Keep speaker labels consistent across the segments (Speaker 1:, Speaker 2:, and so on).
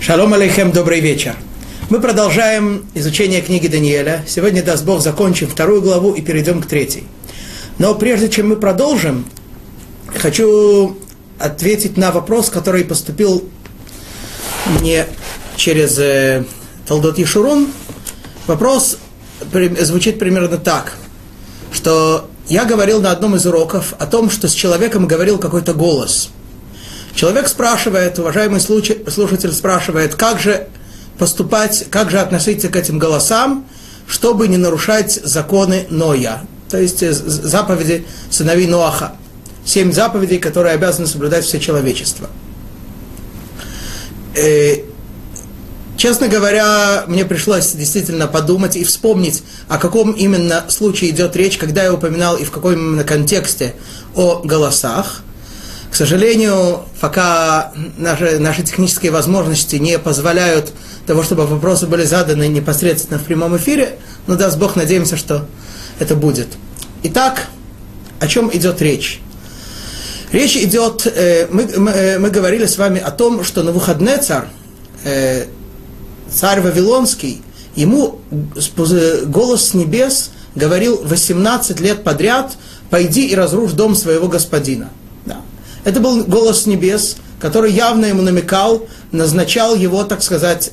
Speaker 1: Шалом алейхем, добрый вечер. Мы продолжаем изучение книги Даниэля. Сегодня, даст Бог, закончим вторую главу и перейдем к третьей. Но прежде чем мы продолжим, хочу ответить на вопрос, который поступил мне через э, Талдот Ешурун. Вопрос звучит примерно так, что я говорил на одном из уроков о том, что с человеком говорил какой-то голос – Человек спрашивает, уважаемый слушатель спрашивает, как же поступать, как же относиться к этим голосам, чтобы не нарушать законы Ноя, то есть э, заповеди сыновей Ноаха. Семь заповедей, которые обязаны соблюдать все человечество. Э, честно говоря, мне пришлось действительно подумать и вспомнить, о каком именно случае идет речь, когда я упоминал и в каком именно контексте о голосах – к сожалению, пока наши, наши технические возможности не позволяют того, чтобы вопросы были заданы непосредственно в прямом эфире, но даст Бог, надеемся, что это будет. Итак, о чем идет речь? Речь идет, э, мы, мы, э, мы говорили с вами о том, что на выходные царь, э, царь Вавилонский, ему голос с небес говорил 18 лет подряд, пойди и разрушь дом своего господина. Это был голос небес, который явно ему намекал, назначал его, так сказать,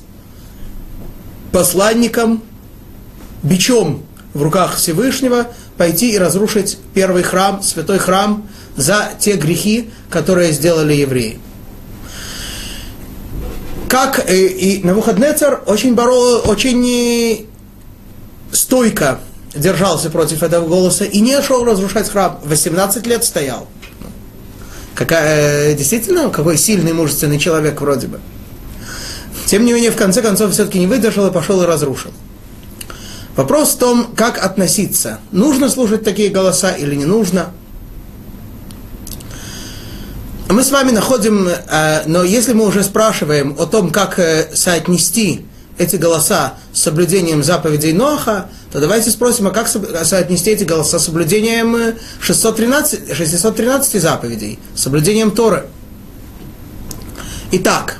Speaker 1: посланником, бичом в руках Всевышнего, пойти и разрушить первый храм, святой храм, за те грехи, которые сделали евреи. Как и, и Навуходнецар очень, боро, очень стойко держался против этого голоса и не шел разрушать храм. 18 лет стоял. Какая, действительно, какой сильный, мужественный человек вроде бы. Тем не менее, в конце концов, все-таки не выдержал и пошел и разрушил. Вопрос в том, как относиться. Нужно слушать такие голоса или не нужно. Мы с вами находим, э, но если мы уже спрашиваем о том, как э, соотнести эти голоса с соблюдением заповедей Ноха, то давайте спросим, а как соотнести эти голоса с соблюдением 613, 613 заповедей, с соблюдением Торы. Итак,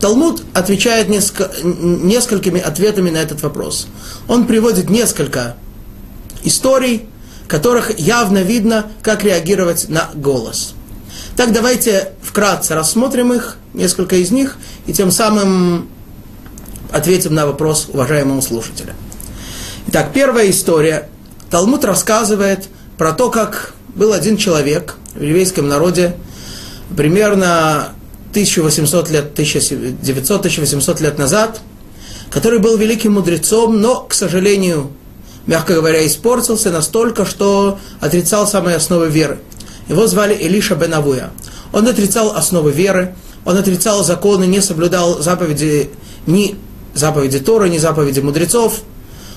Speaker 1: Талмуд отвечает несколько, несколькими ответами на этот вопрос. Он приводит несколько историй, которых явно видно, как реагировать на голос. Так давайте вкратце рассмотрим их, несколько из них, и тем самым ответим на вопрос уважаемого слушателя. Итак, первая история. Талмуд рассказывает про то, как был один человек в еврейском народе примерно 1800 лет, 1900-1800 лет назад, который был великим мудрецом, но, к сожалению, мягко говоря, испортился настолько, что отрицал самые основы веры. Его звали Элиша бен Авуя. Он отрицал основы веры, он отрицал законы, не соблюдал заповеди ни заповеди Торы, ни заповеди мудрецов.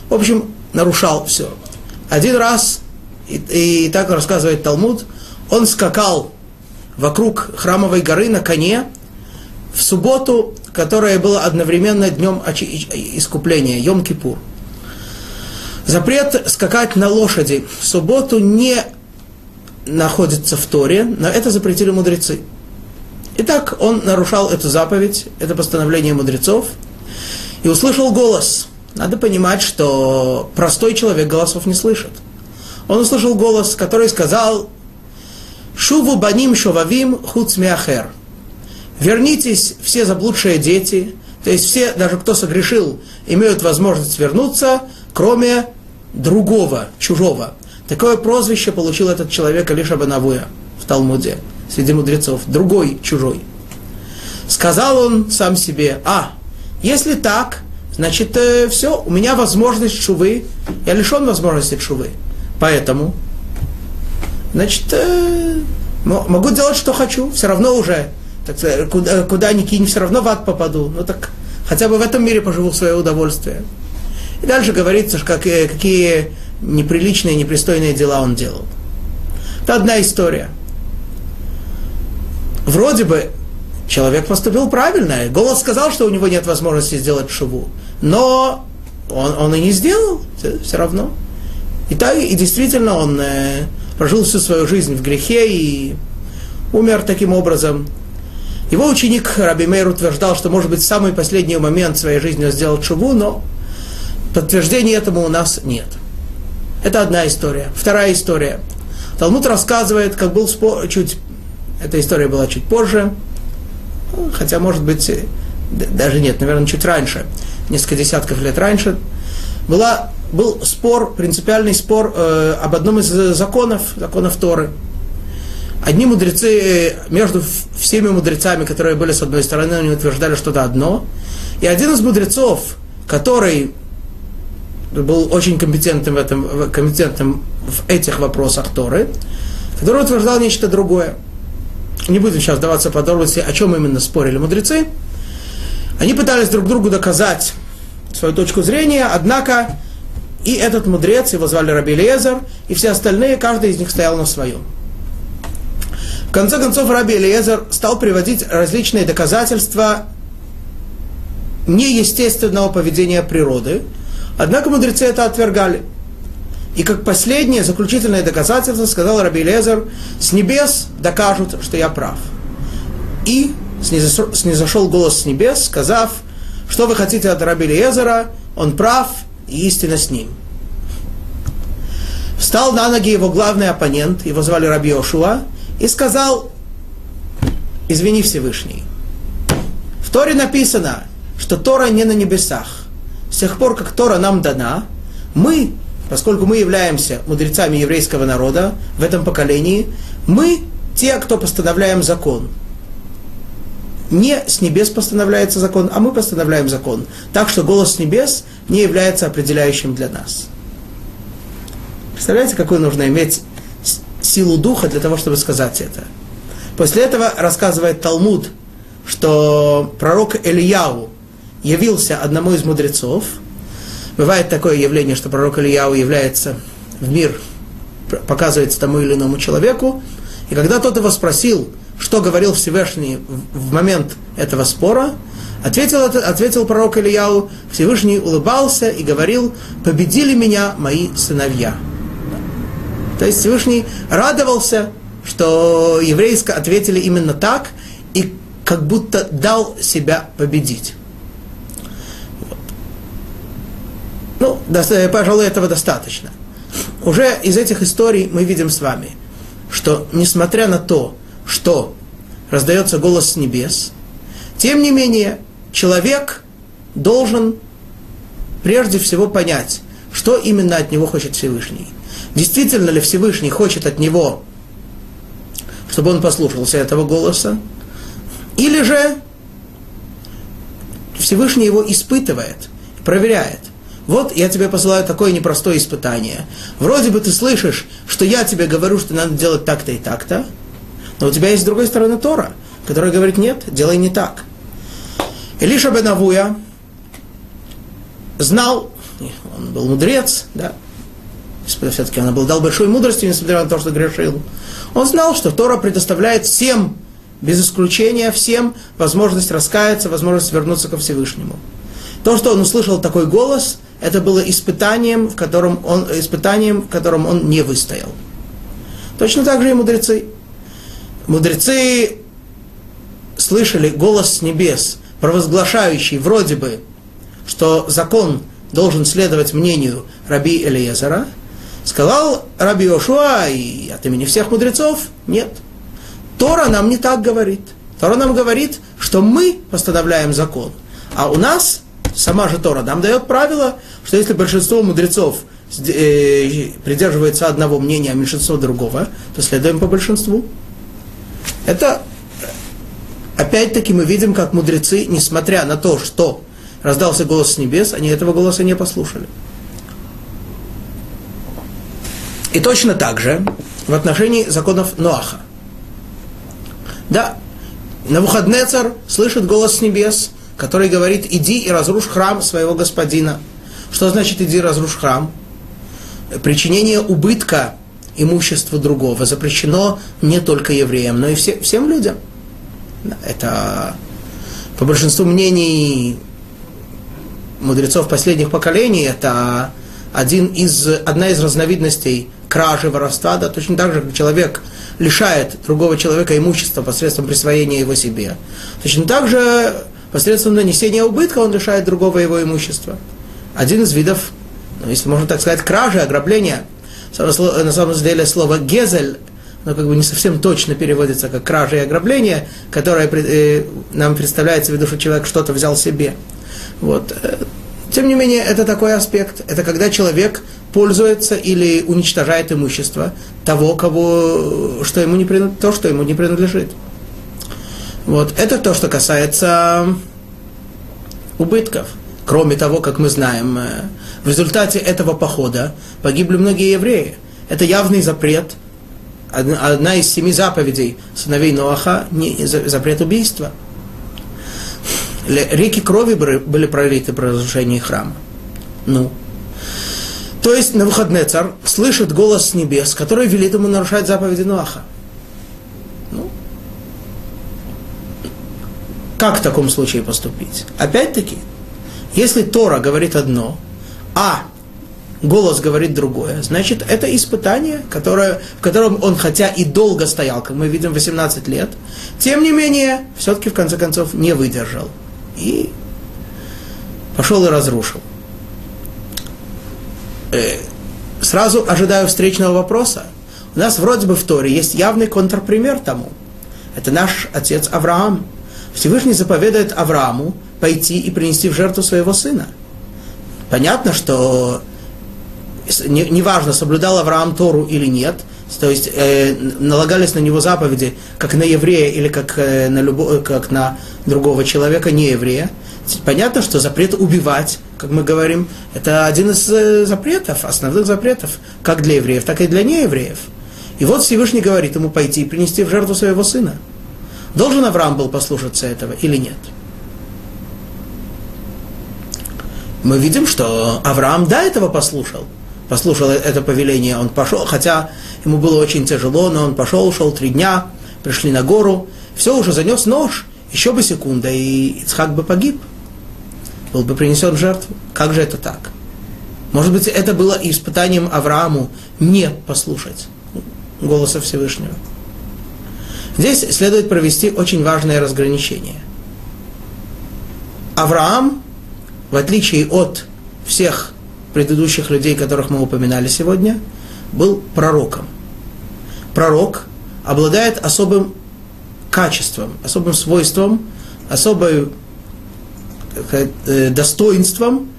Speaker 1: В общем, нарушал все. Один раз, и, и так рассказывает Талмуд, он скакал вокруг храмовой горы на коне в субботу, которая была одновременно днем искупления, Йом-Кипур. Запрет скакать на лошади в субботу не находится в Торе, но это запретили мудрецы. Итак, он нарушал эту заповедь, это постановление мудрецов – и услышал голос. Надо понимать, что простой человек голосов не слышит. Он услышал голос, который сказал «Шуву баним шовавим хуц миахер». Вернитесь, все заблудшие дети, то есть все, даже кто согрешил, имеют возможность вернуться, кроме другого, чужого. Такое прозвище получил этот человек Алиша Банавуя в Талмуде, среди мудрецов. Другой, чужой. Сказал он сам себе, а, если так, значит, э, все, у меня возможность шувы, я лишен возможности шувы. Поэтому, значит, э, могу делать, что хочу, все равно уже, так, куда, куда ни кинь, все равно в ад попаду. Ну так хотя бы в этом мире поживу в свое удовольствие. И дальше говорится, как, э, какие неприличные, непристойные дела он делал. Это одна история. Вроде бы человек поступил правильно. Голос сказал, что у него нет возможности сделать шубу. Но он, он и не сделал, все равно. И, так, и действительно он э, прожил всю свою жизнь в грехе и умер таким образом. Его ученик Раби Мейр утверждал, что, может быть, в самый последний момент своей жизни он сделал чуву, но подтверждения этому у нас нет. Это одна история. Вторая история. Талмуд рассказывает, как был спор, чуть, эта история была чуть позже, хотя, может быть, даже нет, наверное, чуть раньше, несколько десятков лет раньше, была, был спор, принципиальный спор э, об одном из законов, законов Торы. Одни мудрецы, э, между всеми мудрецами, которые были с одной стороны, они утверждали что-то одно. И один из мудрецов, который был очень компетентным в, этом, компетентным в этих вопросах Торы, который утверждал нечто другое. Не будем сейчас даваться подробности, о чем именно спорили мудрецы. Они пытались друг другу доказать свою точку зрения, однако и этот мудрец, его звали Раби Лезер, и все остальные, каждый из них стоял на своем. В конце концов, Раби Элиезер стал приводить различные доказательства неестественного поведения природы, однако мудрецы это отвергали. И как последнее, заключительное доказательство, сказал Раби Лезер, с небес докажут, что я прав. И снизошел голос с небес, сказав, что вы хотите от Раби Лезера, он прав, и истина с ним. Встал на ноги его главный оппонент, его звали Раби Ошуа, и сказал, извини Всевышний. В Торе написано, что Тора не на небесах. С тех пор, как Тора нам дана, мы поскольку мы являемся мудрецами еврейского народа в этом поколении, мы те, кто постановляем закон. Не с небес постановляется закон, а мы постановляем закон. Так что голос с небес не является определяющим для нас. Представляете, какую нужно иметь силу духа для того, чтобы сказать это? После этого рассказывает Талмуд, что пророк Ильяу явился одному из мудрецов – Бывает такое явление, что пророк Ильяу является в мир, показывается тому или иному человеку, и когда тот его спросил, что говорил Всевышний в момент этого спора, ответил, ответил пророк Ильяу, Всевышний улыбался и говорил, победили меня мои сыновья. То есть Всевышний радовался, что еврейско ответили именно так, и как будто дал себя победить. Ну, э, пожалуй, этого достаточно. Уже из этих историй мы видим с вами, что несмотря на то, что раздается голос с небес, тем не менее человек должен прежде всего понять, что именно от него хочет Всевышний. Действительно ли Всевышний хочет от него, чтобы он послушался этого голоса, или же Всевышний его испытывает, проверяет. Вот я тебе посылаю такое непростое испытание. Вроде бы ты слышишь, что я тебе говорю, что надо делать так-то и так-то, но у тебя есть с другой стороны Тора, которая говорит, нет, делай не так. Илиша бен Авуя знал, он был мудрец, да, все-таки он обладал большой мудростью, несмотря на то, что грешил. Он знал, что Тора предоставляет всем, без исключения всем, возможность раскаяться, возможность вернуться ко Всевышнему. То, что он услышал такой голос – это было испытанием, в котором он, испытанием, в котором он не выстоял. Точно так же и мудрецы. Мудрецы слышали голос с небес, провозглашающий вроде бы, что закон должен следовать мнению Раби Элиезера, сказал Раби Ошуа и от имени всех мудрецов, нет. Тора нам не так говорит. Тора нам говорит, что мы постановляем закон, а у нас сама же Тора нам дает правило, что если большинство мудрецов э, придерживается одного мнения, а меньшинство другого, то следуем по большинству. Это, опять-таки, мы видим, как мудрецы, несмотря на то, что раздался голос с небес, они этого голоса не послушали. И точно так же в отношении законов Ноаха. Да, Навуходнецар слышит голос с небес, который говорит, иди и разрушь храм своего господина – что значит иди разрушь храм? Причинение убытка имуществу другого запрещено не только евреям, но и все, всем людям. Это по большинству мнений мудрецов последних поколений, это один из, одна из разновидностей кражи, воровства, да, точно так же, как человек лишает другого человека имущества посредством присвоения его себе, точно так же посредством нанесения убытка он лишает другого его имущества. Один из видов, ну, если можно так сказать, кражи, ограбления. На самом деле слово «гезель» но как бы не совсем точно переводится как кража и ограбление, которое э, нам представляется в виду, что человек что-то взял себе. Вот. Э, тем не менее, это такой аспект. Это когда человек пользуется или уничтожает имущество того, кого, что ему не, то, что ему не принадлежит. Вот. Это то, что касается убытков. Кроме того, как мы знаем, э, в результате этого похода погибли многие евреи. Это явный запрет – одна из семи заповедей сыновей Ноаха не, запрет убийства. Реки крови были пролиты при разрушении храма. Ну. То есть на выходный царь слышит голос с небес, который велит ему нарушать заповеди Ноаха. Как в таком случае поступить? Опять-таки, если Тора говорит одно, а голос говорит другое, значит, это испытание, которое, в котором он, хотя и долго стоял, как мы видим, 18 лет, тем не менее, все-таки, в конце концов, не выдержал. И пошел и разрушил. Э, сразу ожидаю встречного вопроса. У нас вроде бы в Торе есть явный контрпример тому. Это наш отец Авраам. Всевышний заповедует Аврааму пойти и принести в жертву своего сына. Понятно, что неважно, не соблюдал Авраам Тору или нет, то есть э, налагались на него заповеди, как на еврея или как, э, на любо, э, как на другого человека, не еврея. Понятно, что запрет убивать, как мы говорим, это один из э, запретов, основных запретов, как для евреев, так и для неевреев. И вот Всевышний говорит ему пойти и принести в жертву своего сына. Должен Авраам был послушаться этого или нет? Мы видим, что Авраам до этого послушал – послушал это повеление, он пошел, хотя ему было очень тяжело, но он пошел, шел три дня, пришли на гору, все, уже занес нож, еще бы секунда, и Ицхак бы погиб, был бы принесен в жертву. Как же это так? Может быть, это было испытанием Аврааму не послушать голоса Всевышнего. Здесь следует провести очень важное разграничение. Авраам, в отличие от всех предыдущих людей, которых мы упоминали сегодня, был пророком. Пророк обладает особым качеством, особым свойством, особым э, достоинством.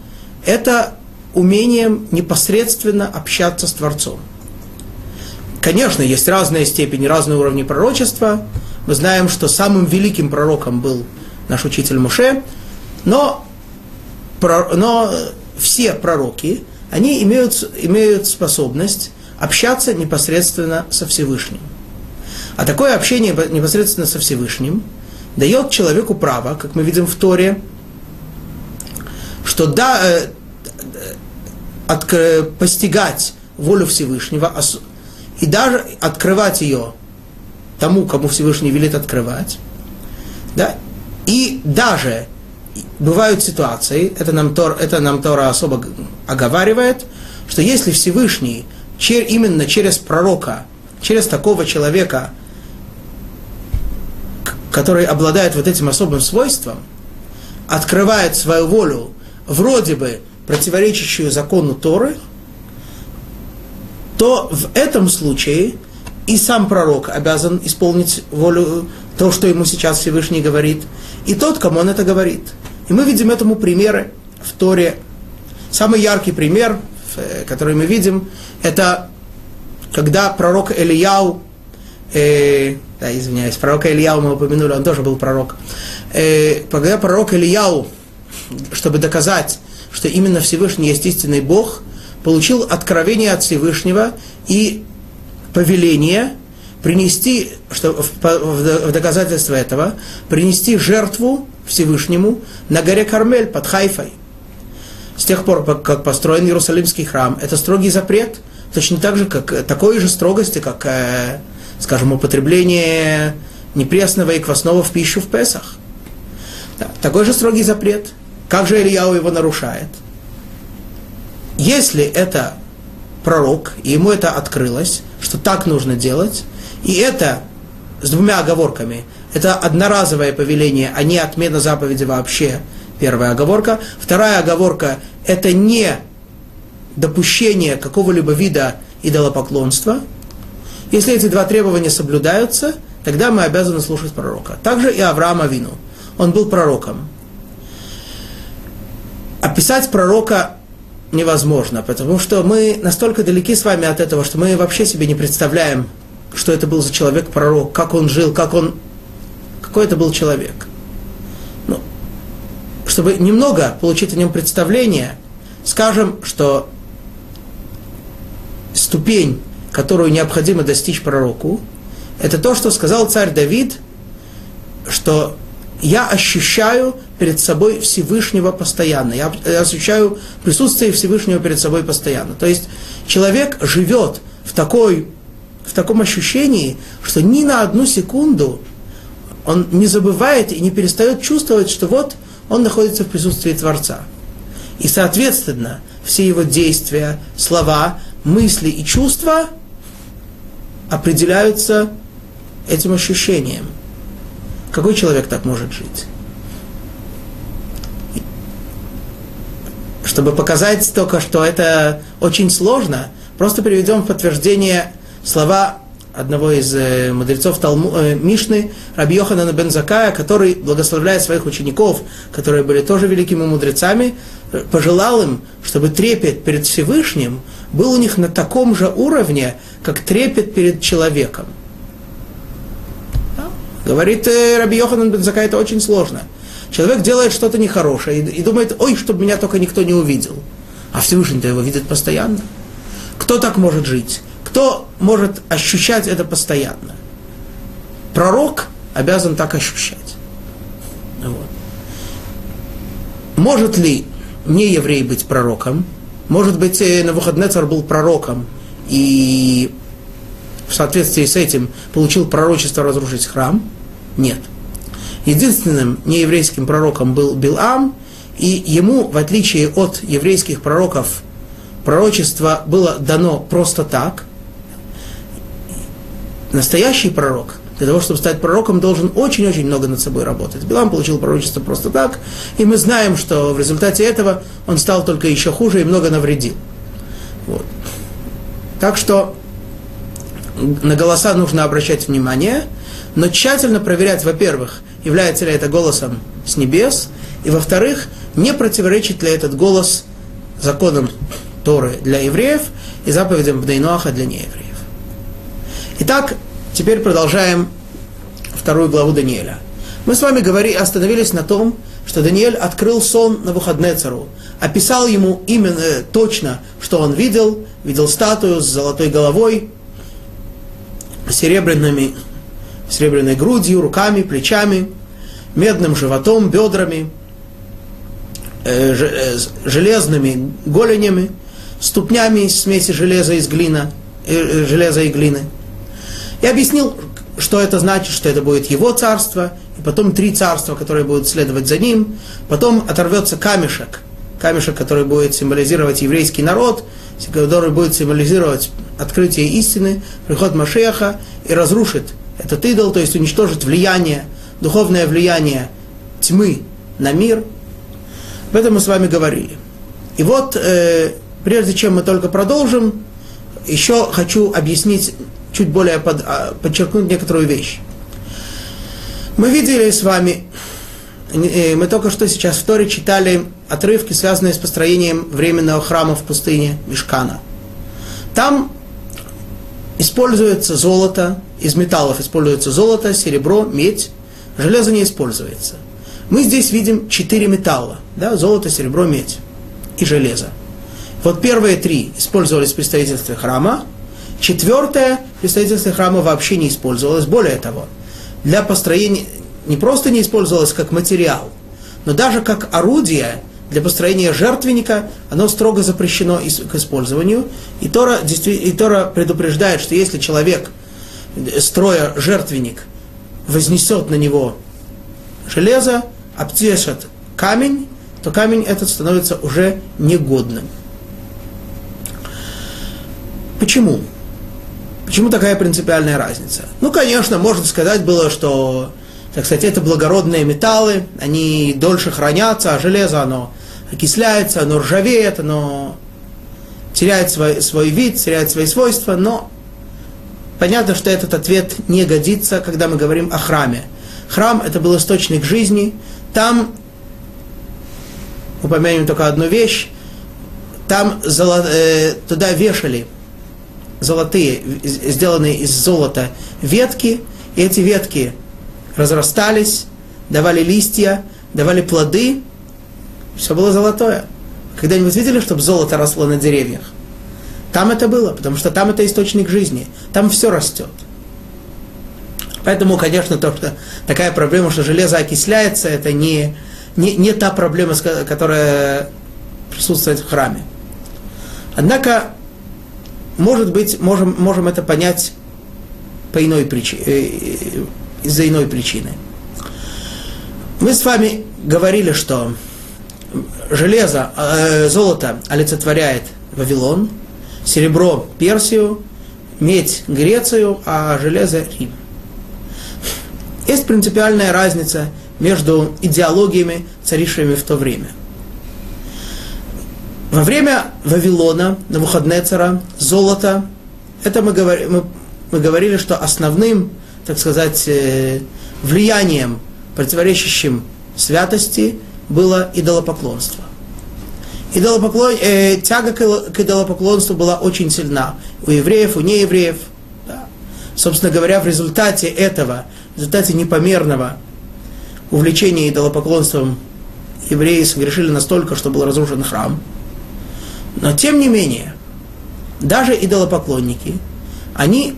Speaker 1: Это умением непосредственно общаться с Творцом. Конечно, есть разные степени, разные уровни пророчества. Мы знаем, что самым великим пророком был наш учитель Муше, но, но все пророки, они имеют, имеют способность общаться непосредственно со Всевышним. А такое общение непосредственно со Всевышним дает человеку право, как мы видим в Торе, что да, э, э, постигать волю Всевышнего и даже открывать ее тому, кому Всевышний велит открывать, да, и даже бывают ситуации, это нам, Тор, это нам Тора особо оговаривает, что если Всевышний чер, именно через пророка, через такого человека, который обладает вот этим особым свойством, открывает свою волю, вроде бы противоречащую закону Торы, то в этом случае и сам пророк обязан исполнить волю, то, что ему сейчас Всевышний говорит, и тот, кому он это говорит – и мы видим этому примеры в Торе. Самый яркий пример, э, который мы видим, это когда пророк Ильяу, э, да, извиняюсь, пророк Ильяу мы упомянули, он тоже был пророк. Э, когда пророк Ильяу, чтобы доказать, что именно Всевышний есть истинный Бог, получил откровение от Всевышнего и повеление принести, что в, в доказательство этого, принести жертву Всевышнему на горе Кармель под Хайфой. С тех пор, как построен Иерусалимский храм, это строгий запрет, точно так же, как такой же строгости, как, э, скажем, употребление непресного и квасного в пищу в Песах. Такой же строгий запрет. Как же Ильяу его нарушает? Если это пророк, и ему это открылось, что так нужно делать, И это с двумя оговорками. Это одноразовое повеление, а не отмена заповеди вообще. Первая оговорка. Вторая оговорка – это не допущение какого-либо вида идолопоклонства. Если эти два требования соблюдаются, тогда мы обязаны слушать пророка. Также и Авраам Авину. Он был пророком. Описать пророка невозможно, потому что мы настолько далеки с вами от этого, что мы вообще себе не представляем, что это был за человек-пророк, как он жил, как он... Какой это был человек. Ну, чтобы немного получить о нем представление, скажем, что ступень, которую необходимо достичь пророку, это то, что сказал царь Давид, что я ощущаю перед собой Всевышнего постоянно. Я ощущаю присутствие Всевышнего перед собой постоянно. То есть человек живет в, такой, в таком ощущении, что ни на одну секунду он не забывает и не перестает чувствовать, что вот он находится в присутствии Творца. И, соответственно, все его действия, слова, мысли и чувства определяются этим ощущением – какой человек так может жить? Чтобы показать только, что это очень сложно, просто приведем в подтверждение слова одного из э, мудрецов Талму, э, Мишны, Раби Йоханана бен который, благословляя своих учеников, которые были тоже великими мудрецами, э, пожелал им, чтобы трепет перед Всевышним был у них на таком же уровне, как трепет перед человеком – Говорит э, Раби Йоханан Бензака, это очень сложно. Человек делает что-то нехорошее и, думает, ой, чтобы меня только никто не увидел. А Всевышний-то его видит постоянно. Кто так может жить? Кто может ощущать это постоянно? Пророк обязан так ощущать. Вот. Может ли не еврей быть пророком? Может быть, э, Навуходнецар был пророком, и в соответствии с этим получил пророчество разрушить храм? Нет. Единственным нееврейским пророком был Билам, и ему, в отличие от еврейских пророков, пророчество было дано просто так. Настоящий пророк, для того, чтобы стать пророком, должен очень-очень много над собой работать. Билам получил пророчество просто так, и мы знаем, что в результате этого он стал только еще хуже и много навредил. Вот. Так что на голоса нужно обращать внимание, но тщательно проверять, во-первых, является ли это голосом с небес, и во-вторых, не противоречит ли этот голос законам Торы для евреев и заповедям Бнейноаха для неевреев. Итак, теперь продолжаем вторую главу Даниэля. Мы с вами говорили, остановились на том, что Даниэль открыл сон на выходные цару, описал ему именно точно, что он видел, видел статую с золотой головой, серебряными, серебряной грудью, руками, плечами, медным животом, бедрами, э, э железными голенями, ступнями из смеси железа, из глина, э, железа и глины. И объяснил, что это значит, что это будет его царство, и потом три царства, которые будут следовать за ним, потом оторвется камешек, камешек, который будет символизировать еврейский народ – который будет символизировать открытие истины, приход Машеха и разрушит этот идол, то есть уничтожит влияние, духовное влияние тьмы на мир. Об этом мы с вами говорили. И вот, э, прежде чем мы только продолжим, еще хочу объяснить, чуть более под, а, подчеркнуть некоторую вещь. Мы видели с вами Э, мы только что сейчас в Торе читали отрывки, связанные с построением временного храма в пустыне Мешкана. Там используется золото, из металлов используется золото, серебро, медь, железо не используется. Мы здесь видим четыре металла, да, золото, серебро, медь и железо. Вот первые три использовались при строительстве храма, четвертое при строительстве храма вообще не использовалось. Более того, для построения, не просто не использовалось как материал, но даже как орудие для построения жертвенника, оно строго запрещено к использованию. И Тора, и Тора предупреждает, что если человек, строя жертвенник, вознесет на него железо, обтешит камень, то камень этот становится уже негодным. Почему? Почему такая принципиальная разница? Ну, конечно, можно сказать было, что, так сказать, это благородные металлы, они дольше хранятся, а железо, оно окисляется, оно ржавеет, оно теряет свой, свой вид, теряет свои свойства, но понятно, что этот ответ не годится, когда мы говорим о храме. Храм – это был источник жизни, там, упомянем только одну вещь, там золо, э, туда вешали золотые, сделанные из золота ветки, и эти ветки разрастались, давали листья, давали плоды, все было золотое. Когда-нибудь видели, чтобы золото росло на деревьях? Там это было, потому что там это источник жизни, там все растет. Поэтому, конечно, то, что такая проблема, что железо окисляется, это не, не, не та проблема, которая присутствует в храме. Однако, может быть, можем, можем это понять по иной причине, э, из-за иной причины. Мы с вами говорили, что железо, э, золото олицетворяет Вавилон, серебро – Персию, медь – Грецию, а железо – Рим. Есть принципиальная разница между идеологиями, царившими в то время. Во время Вавилона, на выходные цара, золото, это мы, говори, мы, мы говорили, что основным, так сказать, э, влиянием, противоречащим святости – было идолопоклонство. Идолопоклон... Э, тяга к идолопоклонству была очень сильна у евреев, у неевреев. Да. Собственно говоря, в результате этого, в результате непомерного увлечения идолопоклонством евреи согрешили настолько, что был разрушен храм. Но тем не менее, даже идолопоклонники, они,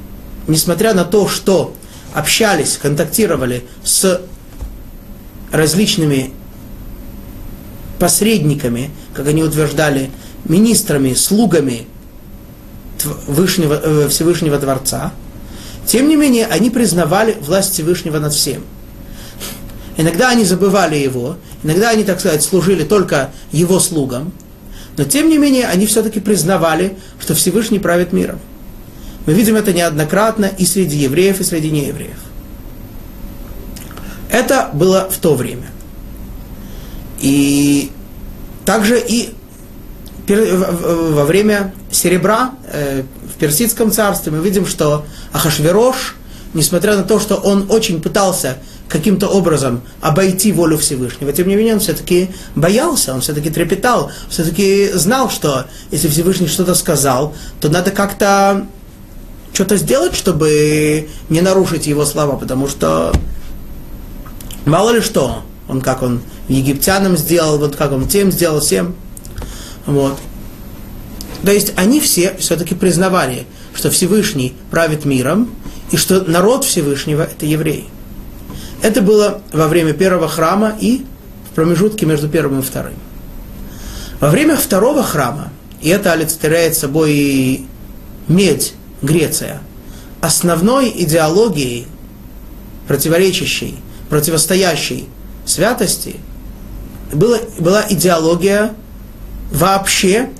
Speaker 1: несмотря на то, что общались, контактировали с различными посредниками, как они утверждали, министрами, слугами Вышнего, э, Всевышнего Дворца, тем не менее они признавали власть Всевышнего над всем. Иногда они забывали его, иногда они, так сказать, служили только его слугам, но тем не менее они все-таки признавали, что Всевышний правит миром. Мы видим это неоднократно и среди евреев, и среди неевреев. Это было в то время. И также и во время серебра э, в Персидском царстве мы видим, что Ахашверош, несмотря на то, что он очень пытался каким-то образом обойти волю Всевышнего, тем не менее он все-таки боялся, он все-таки трепетал, все-таки знал, что если Всевышний что-то сказал, то надо как-то что-то сделать, чтобы не нарушить его слова, потому что мало ли что, он как он египтянам сделал, вот как он тем сделал, всем. Вот. То есть они все все-таки признавали, что Всевышний правит миром, и что народ Всевышнего – это евреи. Это было во время первого храма и в промежутке между первым и вторым. Во время второго храма, и это олицетворяет собой медь, Греция, основной идеологией, противоречащей, противостоящей святости – была, была идеология вообще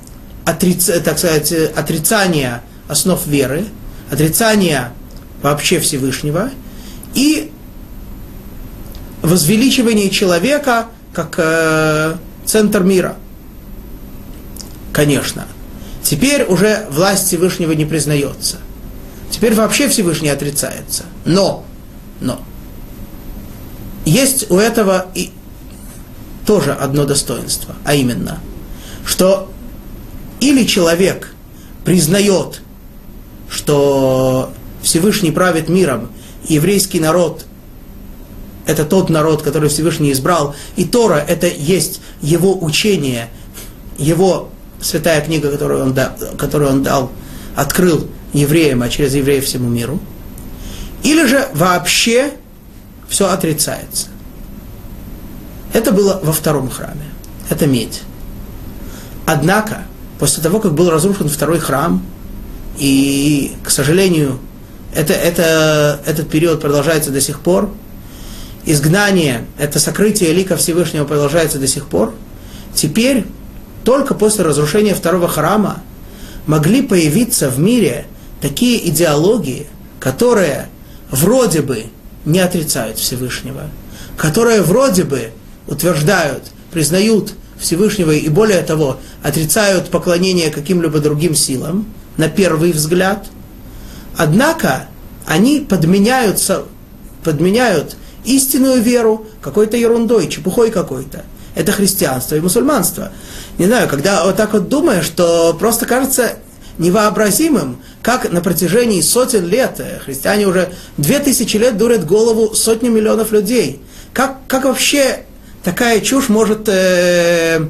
Speaker 1: отриц, так сказать, отрицания основ веры, отрицания вообще Всевышнего и возвеличивание человека как э, центр мира. Конечно. Теперь уже власть Всевышнего не признается. Теперь вообще Всевышний отрицается. Но, но, есть у этого и тоже одно достоинство, а именно, что или человек признает, что Всевышний правит миром, еврейский народ – это тот народ, который Всевышний избрал, и Тора – это есть его учение, его святая книга, которую он, дал, которую он дал, открыл евреям, а через евреев всему миру. Или же вообще все отрицается. Это было во втором храме. Это медь. Однако, после того, как был разрушен второй храм, и, к сожалению, это, это, этот период продолжается до сих пор, изгнание, это сокрытие лика Всевышнего продолжается до сих пор, теперь, только после разрушения второго храма, могли появиться в мире такие идеологии, которые вроде бы не отрицают Всевышнего, которые вроде бы утверждают, признают Всевышнего и более того, отрицают поклонение каким-либо другим силам, на первый взгляд. Однако они подменяются, подменяют истинную веру какой-то ерундой, чепухой какой-то. Это христианство и мусульманство. Не знаю, когда вот так вот думаешь, что просто кажется невообразимым, как на протяжении сотен лет, христиане уже две тысячи лет дурят голову сотни миллионов людей. Как, как вообще такая чушь может, э,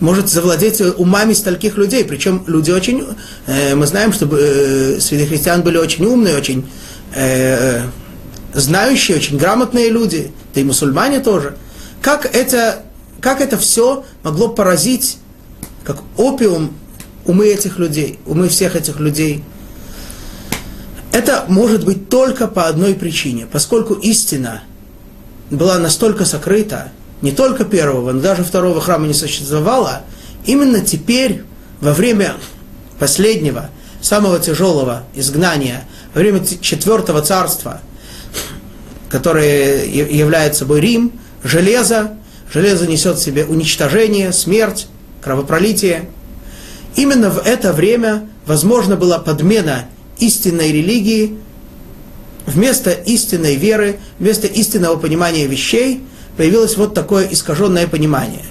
Speaker 1: может завладеть умами стольких людей? Причем люди очень, э, мы знаем, что э, среди христиан были очень умные, очень э, знающие, очень грамотные люди, да и мусульмане тоже. Как это, как это все могло поразить, как опиум, умы этих людей, умы всех этих людей? Это может быть только по одной причине, поскольку истина была настолько сокрыта, не только первого, но даже второго храма не существовало, именно теперь, во время последнего, самого тяжелого изгнания, во время четвертого царства – который является собой Рим, железо. Железо несет в себе уничтожение, смерть, кровопролитие. Именно в это время возможно была подмена истинной религии вместо истинной веры, вместо истинного понимания вещей появилось вот такое искаженное понимание.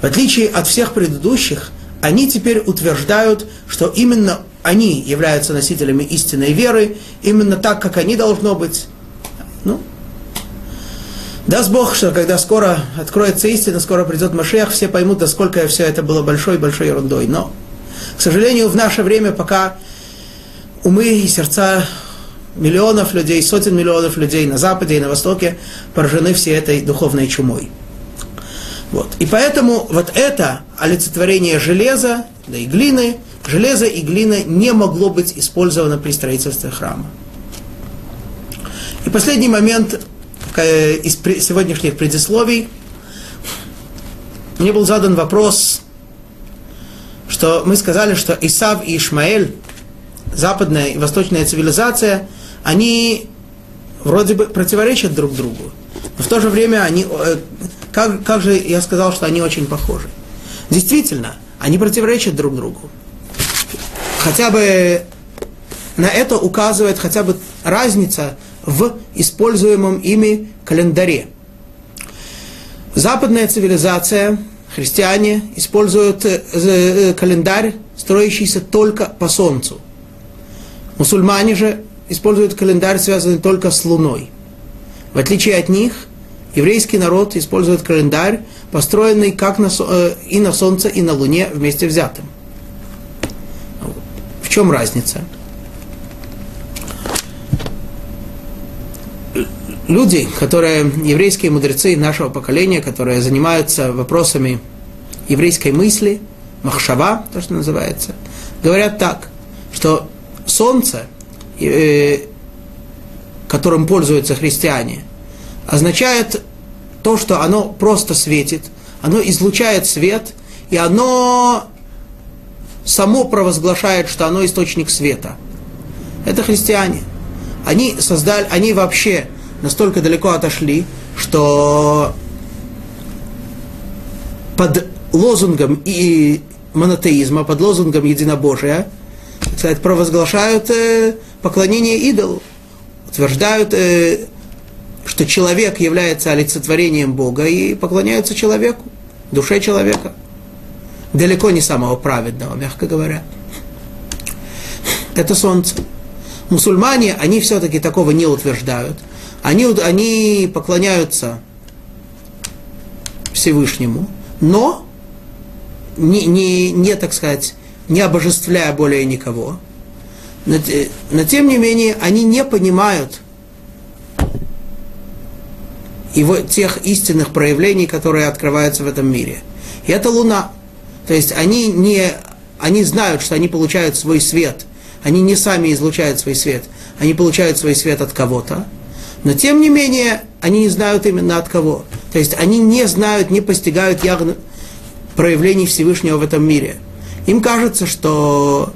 Speaker 1: В отличие от всех предыдущих, они теперь утверждают, что именно они являются носителями истинной веры, именно так, как они должно быть, ну, даст Бог, что когда скоро откроется истина, скоро придет Машех, все поймут, насколько все это было большой-большой ерундой. Но, к сожалению, в наше время пока умы и сердца миллионов людей, сотен миллионов людей на Западе и на Востоке поражены всей этой духовной чумой. Вот. И поэтому вот это олицетворение железа, да и глины, железо и глина не могло быть использовано при строительстве храма. И последний момент из сегодняшних предисловий. Мне был задан вопрос, что мы сказали, что Исав и Ишмаэль, западная и восточная цивилизация, они вроде бы противоречат друг другу. Но в то же время они, э, как, как же я сказал, что они очень похожи. Действительно, они противоречат друг другу. Хотя бы на это указывает хотя бы разница в используемом ими календаре. Западная цивилизация, христиане, используют э, э, календарь, строящийся только по Солнцу. Мусульмане же используют календарь, связанный только с Луной. В отличие от них, еврейский народ использует календарь, построенный как на, э, и на Солнце, и на Луне вместе взятым. В чем разница? Люди, которые, еврейские мудрецы нашего поколения, которые занимаются вопросами еврейской мысли, махшава, то, что называется, говорят так, что солнце, э, которым пользуются христиане, означает то, что оно просто светит, оно излучает свет, и оно само провозглашает, что оно источник света. Это христиане. Они создали, они вообще настолько далеко отошли, что под лозунгом и монотеизма, под лозунгом единобожия, сказать, провозглашают э, поклонение идолу, утверждают, э, что человек является олицетворением Бога и поклоняются человеку, душе человека. Далеко не самого праведного, мягко говоря. Это солнце. Мусульмане, они все-таки такого не утверждают. Они, они поклоняются Всевышнему, но не, не, не, так сказать, не обожествляя более никого. Но, но тем не менее, они не понимают его, тех истинных проявлений, которые открываются в этом мире. И это Луна. То есть они, не, они знают, что они получают свой свет. Они не сами излучают свой свет. Они получают свой свет от кого-то. Но тем не менее, они не знают именно от кого. То есть они не знают, не постигают явно проявлений Всевышнего в этом мире. Им кажется, что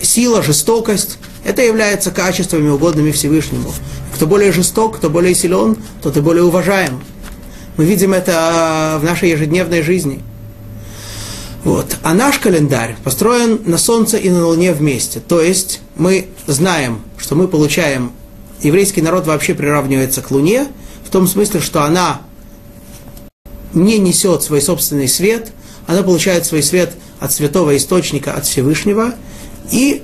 Speaker 1: сила, жестокость, это является качествами угодными Всевышнему. Кто более жесток, кто более силен, тот и более уважаем. Мы видим это в нашей ежедневной жизни. Вот. А наш календарь построен на Солнце и на Луне вместе. То есть мы знаем, что мы получаем, еврейский народ вообще приравнивается к Луне, в том смысле, что она не несет свой собственный свет, она получает свой свет от святого источника, от Всевышнего, и,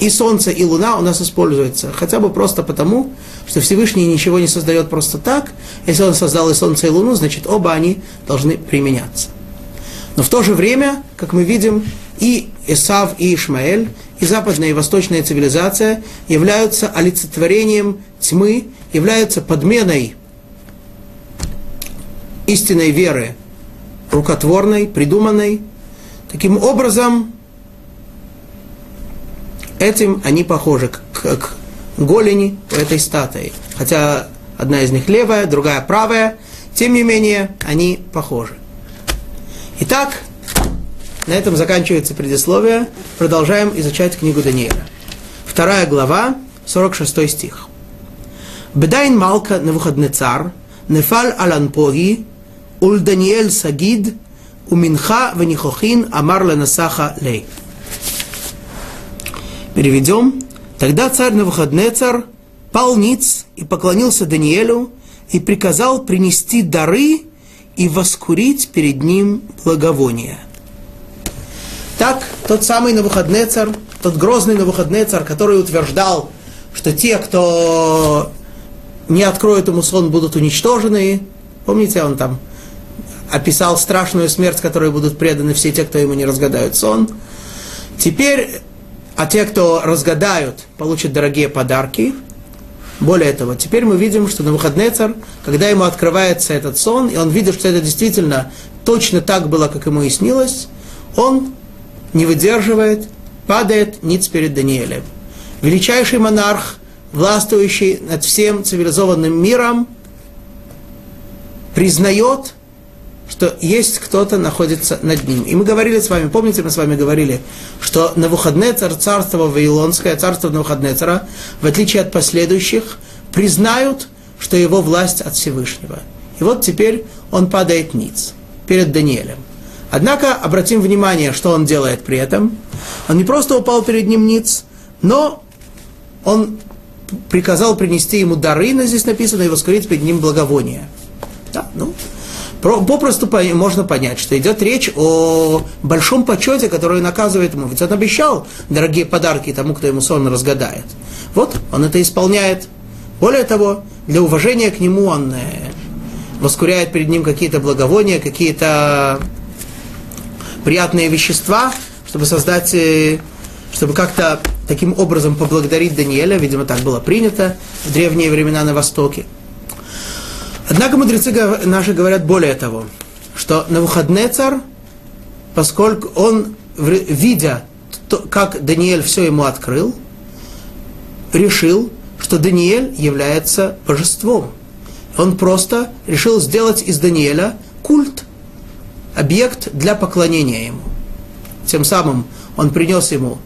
Speaker 1: и Солнце, и Луна у нас используются, хотя бы просто потому, что Всевышний ничего не создает просто так. Если он создал и Солнце, и Луну, значит оба они должны применяться. Но в то же время, как мы видим, и Исав, и Ишмаэль, и западная и восточная цивилизация являются олицетворением тьмы, являются подменой истинной веры, рукотворной, придуманной. Таким образом, этим они похожи к, к голени у этой статуи. Хотя одна из них левая, другая правая, тем не менее они похожи. Итак, на этом заканчивается предисловие. Продолжаем изучать книгу Даниэля. Вторая глава, 46 стих. Бедайн Малка Навуходнецар, Нефаль Аланпоги, Уль Даниэль Сагид, Уминха Ванихохин Амар Насаха Лей. Переведем. Тогда царь Навуходнецар пал ниц и поклонился Даниэлю и приказал принести дары и воскурить перед ним благовоние. Так, тот самый Навуходнецар, тот грозный Навуходнецар, который утверждал, что те, кто не откроет ему сон, будут уничтожены. Помните, он там описал страшную смерть, которой будут преданы все те, кто ему не разгадают сон. Теперь, а те, кто разгадают, получат дорогие подарки. Более того, теперь мы видим, что на выходный царь, когда ему открывается этот сон, и он видит, что это действительно точно так было, как ему и снилось, он не выдерживает, падает ниц перед Даниэлем. Величайший монарх, властвующий над всем цивилизованным миром, признает, что есть кто-то находится над ним. И мы говорили с вами, помните, мы с вами говорили, что на выходные царь, царство Вавилонское, царство на выходные цара, в отличие от последующих, признают, что его власть от Всевышнего. И вот теперь он падает ниц перед Даниэлем. Однако обратим внимание, что он делает при этом. Он не просто упал перед ним ниц, но он приказал принести ему дары, но здесь написано, и воскурить перед ним благовоние. Да, ну, Попросту можно понять, что идет речь о большом почете, который он оказывает ему. Ведь он обещал дорогие подарки тому, кто ему сон разгадает. Вот, он это исполняет. Более того, для уважения к нему он э, воскуряет перед ним какие-то благовония, какие-то приятные вещества, чтобы создать, э, чтобы как-то таким образом поблагодарить Даниэля. Видимо, так было принято в древние времена на Востоке. Однако мудрецы наши говорят более того, что на выходный царь, поскольку он, видя, как Даниэль все ему открыл, решил, что Даниэль является божеством. Он просто решил сделать из Даниэля культ, объект для поклонения ему. Тем самым он принес ему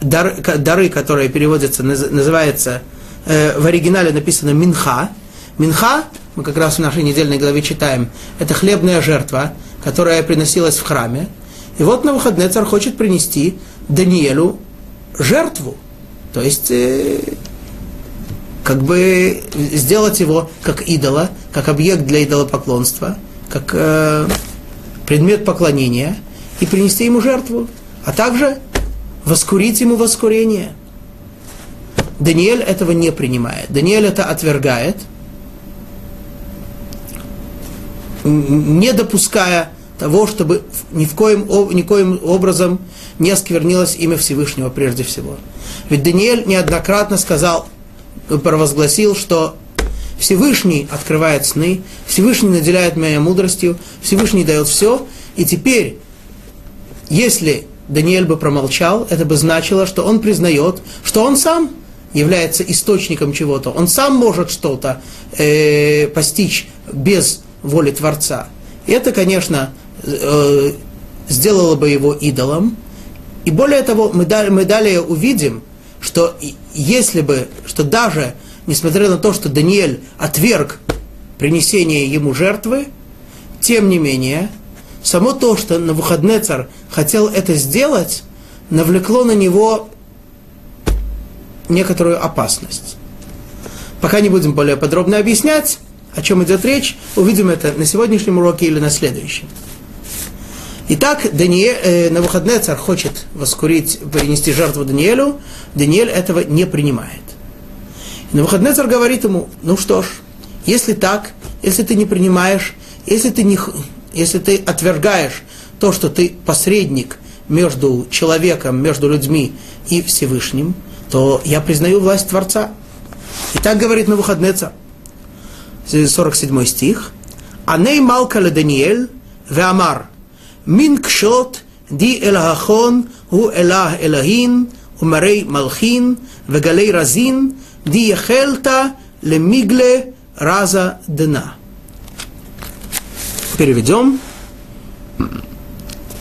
Speaker 1: дары, которые переводятся, называется, э, в оригинале написано «минха». «Минха» мы как раз в нашей недельной главе читаем, это хлебная жертва, которая приносилась в храме. И вот на выходные царь хочет принести Даниэлю жертву. То есть, э, как бы сделать его как идола, как объект для идолопоклонства, как э, предмет поклонения, и принести ему жертву, а также воскурить ему воскурение. Даниэль этого не принимает. Даниэль это отвергает – не допуская того, чтобы ни в коем, никоим образом не осквернилось имя Всевышнего прежде всего. Ведь Даниэль неоднократно сказал, провозгласил, что Всевышний открывает сны, Всевышний наделяет меня мудростью, Всевышний дает все, и теперь, если Даниэль бы промолчал, это бы значило, что он признает, что он сам является источником чего-то, он сам может что-то э, постичь без воли Творца. И это, конечно, э, сделало бы его идолом, И более того, мы, мы далее увидим, что если бы, что даже несмотря на то, что Даниэль отверг принесение ему жертвы, тем не менее, само то, что Навуходнецар хотел это сделать, навлекло на него некоторую опасность. Пока не будем более подробно объяснять, о чем идет речь, увидим это на сегодняшнем уроке или на следующем. Итак, Даниэль, э, Навуходнецар хочет воскурить, принести жертву Даниэлю, Даниэль этого не принимает. И Навуходнецар говорит ему, ну что ж, если так, если ты не принимаешь, если ты, не, если ты отвергаешь то, что ты посредник между человеком, между людьми и Всевышним, то я признаю власть Творца. И так говорит Навуходнецар. 47 стих. Аней малка ле Даниэль, веамар, мин кшот ди элахон у элах элахин, ומרי מלחין וגלי רזין, די יחלתא למיגלה раза дна. Переведем.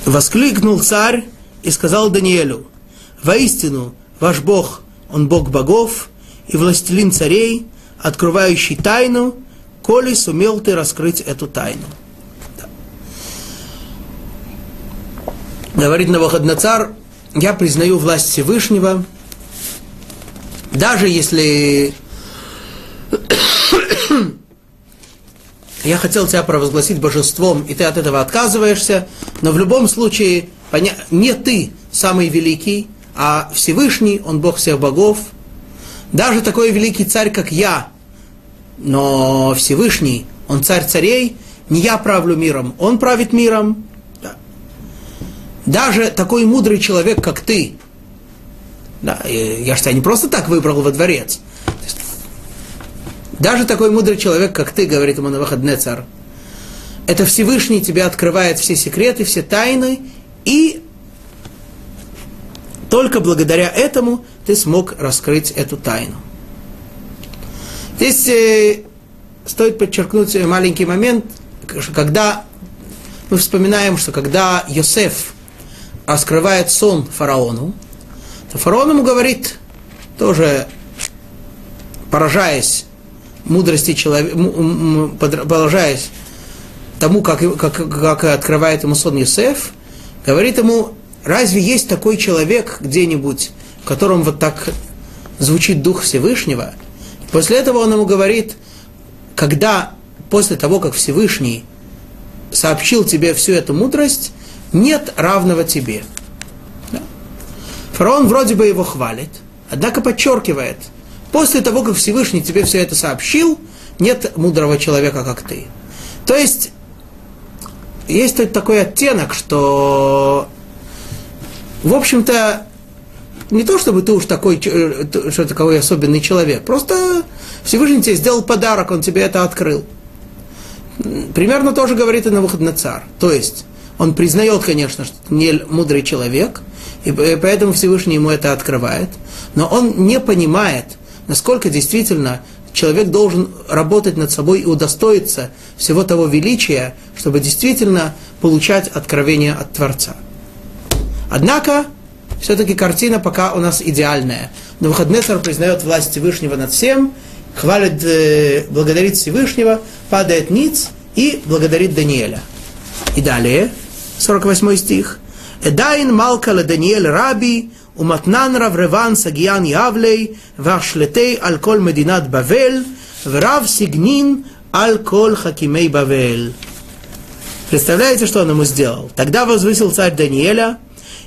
Speaker 1: Воскликнул царь и сказал Даниэлю, «Воистину, ваш Бог, Он Бог богов и властелин царей, открывающий тайну коли сумел ты раскрыть эту тайну». Говорит Навуходнацар, я признаю власть Всевышнего, даже если я хотел тебя провозгласить божеством, и ты от этого отказываешься, но в любом случае не ты самый великий, а Всевышний, он Бог всех богов. Даже такой великий царь, как я, но Всевышний, он царь царей, не я правлю миром, он правит миром, даже такой мудрый человек, как ты, да, я же тебя не просто так выбрал во дворец, даже такой мудрый человек, как ты, говорит ему на выходный царь, это Всевышний тебе открывает все секреты, все тайны, и только благодаря этому ты смог раскрыть эту тайну. Здесь э, стоит подчеркнуть маленький момент, когда мы вспоминаем, что когда Йосеф раскрывает сон фараону, то фараон ему говорит, тоже поражаясь мудрости человека, поражаясь тому, как, как, как открывает ему сон Юсеф, говорит ему, разве есть такой человек где-нибудь, в котором вот так звучит Дух Всевышнего? После этого он ему говорит, когда после того, как Всевышний сообщил тебе всю эту мудрость, нет равного тебе. Да. Фараон вроде бы его хвалит, однако подчеркивает, после того, как Всевышний тебе все это сообщил, нет мудрого человека, как ты. То есть, есть такой оттенок, что, в общем-то, не то чтобы ты уж такой, э, что такой особенный человек, просто Всевышний тебе сделал подарок, он тебе это открыл. Примерно тоже говорит и на выход на царь. То есть, он признает, конечно, что не мудрый человек, и поэтому Всевышний ему это открывает, но он не понимает, насколько действительно человек должен работать над собой и удостоиться всего того величия, чтобы действительно получать откровение от Творца. Однако, все-таки картина пока у нас идеальная. Но Выходнецер признает власть Всевышнего над всем, хвалит, э, благодарит Всевышнего, падает ниц и благодарит Даниэля. И далее, 48 стих. Эдайн Малкала Даниэль Раби, Уматнан Рав Реван Сагиян Явлей, Вашлетей Алколь Мединат Бавель, Врав Сигнин Алколь Хакимей Бавель. Представляете, что он ему сделал? Тогда возвысил царь Даниэля,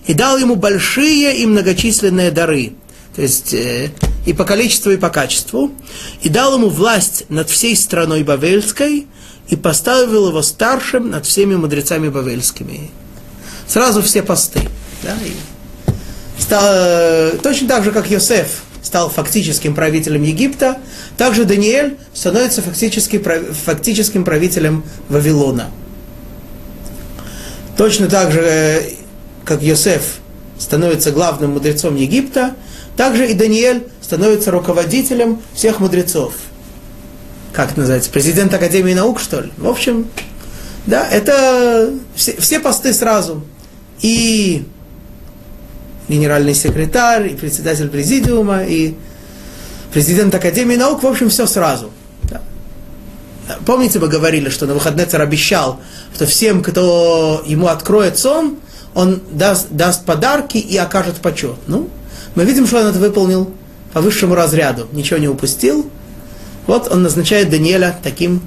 Speaker 1: и дал ему большие и многочисленные дары, то есть э, и по количеству, и по качеству, и дал ему власть над всей страной Бавельской, и поставил его старшим над всеми мудрецами бавельскими. Сразу все посты. Да, и стал, э, точно так же, как Йосеф стал фактическим правителем Египта, также Даниэль становится фактически, фактическим правителем Вавилона. Точно так же, э, как Йосеф становится главным мудрецом Египта, также и Даниэль становится руководителем всех мудрецов – как это называется, президент Академии наук, что ли? В общем, да, это все, все посты сразу. И генеральный секретарь, и председатель президиума, и президент Академии наук, в общем, все сразу. Да. Помните, мы говорили, что на выходный царь обещал, что всем, кто ему откроет сон, он даст, даст подарки и окажет почет. Ну, мы видим, что он это выполнил по высшему разряду, ничего не упустил. Вот он назначает Даниэля таким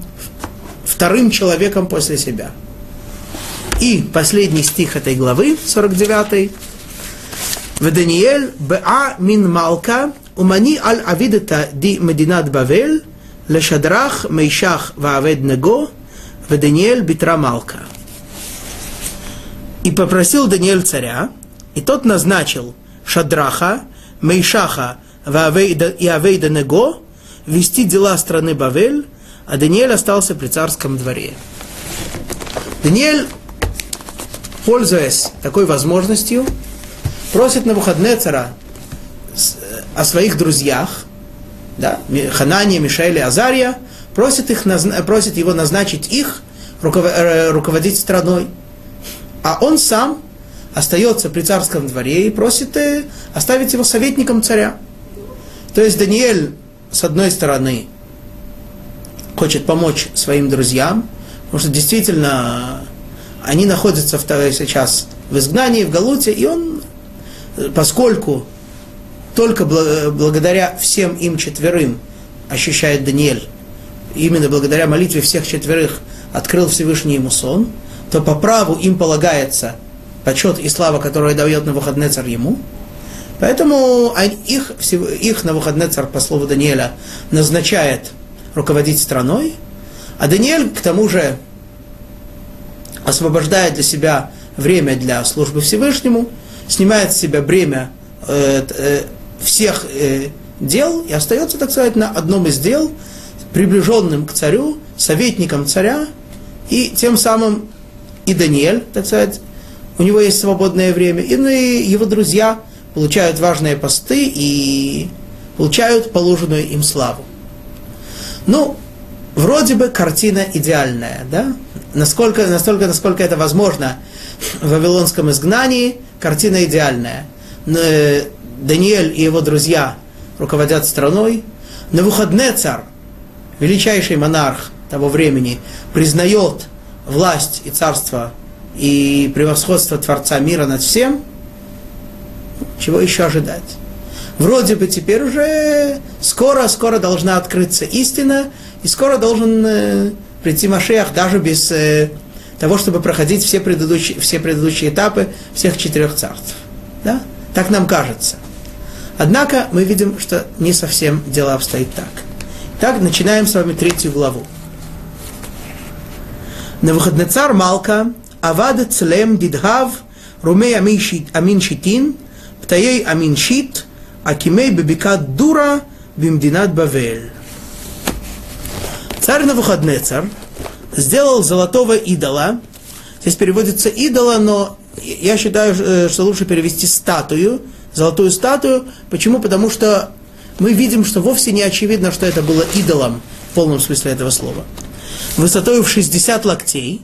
Speaker 1: вторым человеком после себя. И последний стих этой главы, 49 в Даниэль беа мин малка умани аль авидата ди мединат бавель лешадрах мейшах ваавед него в Даниэль битра малка. И попросил Даниэль царя, и тот назначил Шадраха, Мейшаха и Авейда Него вести дела страны Бавель, а Даниэль остался при царском дворе. Даниэль, пользуясь такой возможностью, просит на выходные цара о своих друзьях, да, Ханания, Мишаэля и Азария, просит, их, просит его назначить их э, руководить страной. А он сам остается при царском дворе и просит э, оставить его советником царя. То есть Даниэль, с одной стороны, хочет помочь своим друзьям, потому что действительно они находятся в, сейчас в изгнании, в Галуте, и он поскольку только благодаря всем им четверым ощущает Даниэль, именно благодаря молитве всех четверых открыл Всевышний ему сон, то по праву им полагается почет и слава, которую дает на выходный царь ему. Поэтому их, их на выходный царь, по слову Даниэля, назначает руководить страной, а Даниэль, к тому же, освобождает для себя время для службы Всевышнему – снимает с себя бремя э, э, всех э, дел и остается, так сказать, на одном из дел, приближенным к царю, советником царя, и тем самым и Даниэль, так сказать, у него есть свободное время, и, ну, и его друзья получают важные посты и получают положенную им славу. Ну, вроде бы картина идеальная, да? Насколько, настолько, насколько это возможно в Вавилонском изгнании, картина идеальная. Э, Даниэль и его друзья руководят страной. На выходные царь, величайший монарх того времени, признает власть и царство и превосходство Творца мира над всем. Чего еще ожидать? Вроде бы теперь уже скоро-скоро должна открыться истина, и скоро должен э, прийти Машех даже без э, того, чтобы проходить все предыдущие, все предыдущие этапы всех четырех царств. Да? Так нам кажется. Однако мы видим, что не совсем дело обстоит так. Так, начинаем с вами третью главу. На выходный царь Малка, Авад Цлем Дидхав, Румей Амин Шитин, Птаей Амин Шит, Акимей Бебикат Дура, Бимдинат Бавель. Царь на выходный царь сделал золотого идола. Здесь переводится идола, но я считаю, э, что лучше перевести статую, золотую статую. Почему? Потому что мы видим, что вовсе не очевидно, что это было идолом в полном смысле этого слова. Высотой в 60 локтей,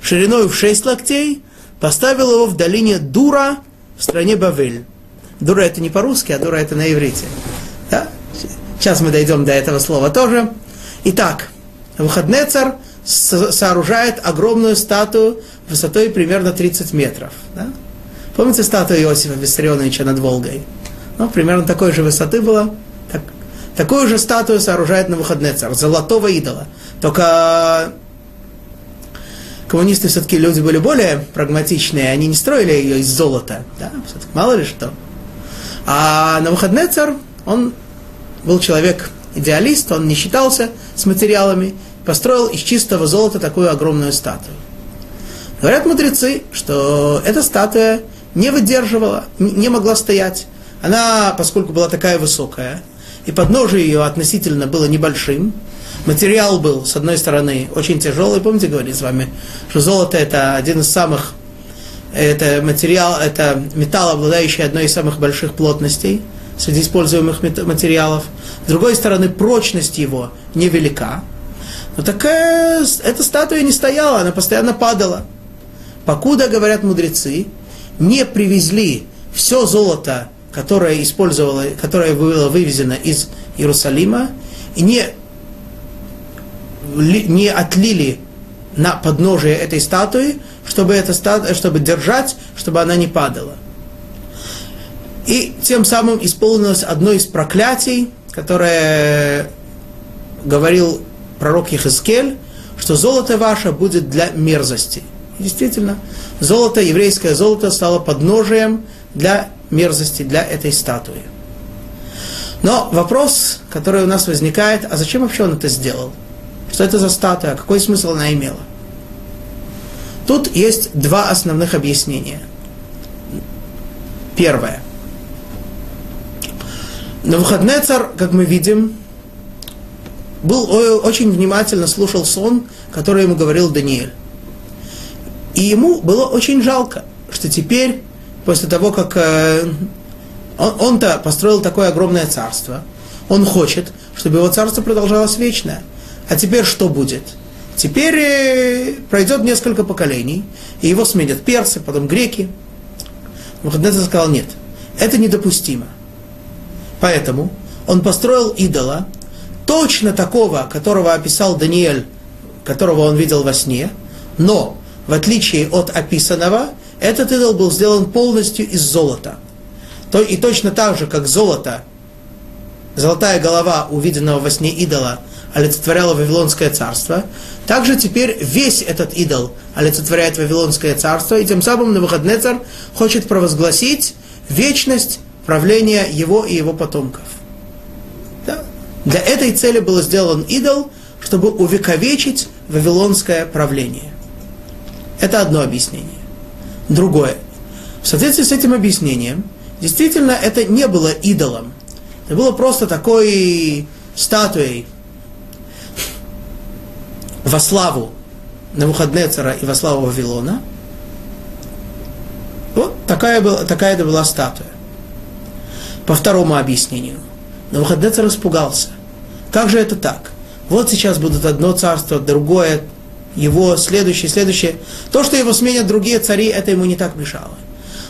Speaker 1: шириной в 6 локтей, поставил его в долине Дура в стране Бавель. Дура это не по-русски, а Дура это на иврите. Да? Сейчас мы дойдем до этого слова тоже. Итак, Выходнецар сооружает огромную статую высотой примерно 30 метров. Да? Помните статую Иосифа Виссарионовича над Волгой? Ну, примерно такой же высоты была. Так, такую же статую сооружает на выходный царь, золотого идола. Только коммунисты все-таки люди были более прагматичные, они не строили ее из золота. Да? Мало ли что. А на выходный царь он был человек идеалист, он не считался с материалами, построил из чистого золота такую огромную статую. Говорят мудрецы, что эта статуя не выдерживала, не могла стоять. Она, поскольку была такая высокая, и подножие ее относительно было небольшим, материал был, с одной стороны, очень тяжелый. Помните, говорили с вами, что золото это один из самых, это материал, это металл, обладающий одной из самых больших плотностей среди используемых материалов. С другой стороны, прочность его невелика. Но такая, эта статуя не стояла, она постоянно падала. Покуда, говорят мудрецы, не привезли все золото, которое использовало, которое было вывезено из Иерусалима, и не, не отлили на подножие этой статуи, чтобы, это, чтобы держать, чтобы она не падала. И тем самым исполнилось одно из проклятий, которое говорил пророк Ехискель, что золото ваше будет для мерзости. И действительно, золото, еврейское золото стало подножием для мерзости, для этой статуи. Но вопрос, который у нас возникает, а зачем вообще он это сделал? Что это за статуя? Какой смысл она имела? Тут есть два основных объяснения. Первое. На выходный царь, как мы видим, был очень внимательно слушал сон, который ему говорил Даниэль. И ему было очень жалко, что теперь, после того, как э, он, он-то построил такое огромное царство, он хочет, чтобы его царство продолжалось вечно. А теперь что будет? Теперь э, пройдет несколько поколений, и его сменят персы, потом греки. Мухаднецар сказал, нет, это недопустимо. Поэтому он построил идола, точно такого, которого описал Даниэль, которого он видел во сне, но в отличие от описанного, этот идол был сделан полностью из золота. То, и точно так же, как золото, золотая голова увиденного во сне идола олицетворяла Вавилонское царство, также теперь весь этот идол олицетворяет Вавилонское царство, и тем самым Навуходнецар хочет провозгласить вечность правления его и его потомков. Да? Для этой цели был сделан идол, чтобы увековечить вавилонское правление. Это одно объяснение. Другое. В соответствии с этим объяснением, действительно, это не было идолом. Это было просто такой статуей во славу Навуходнецера и во славу Вавилона. Вот такая, была, такая это была статуя. По второму объяснению. Навуходнецер испугался. Как же это так? Вот сейчас будут одно царство, другое, его следующее, следующее. То, что его сменят другие цари, это ему не так мешало.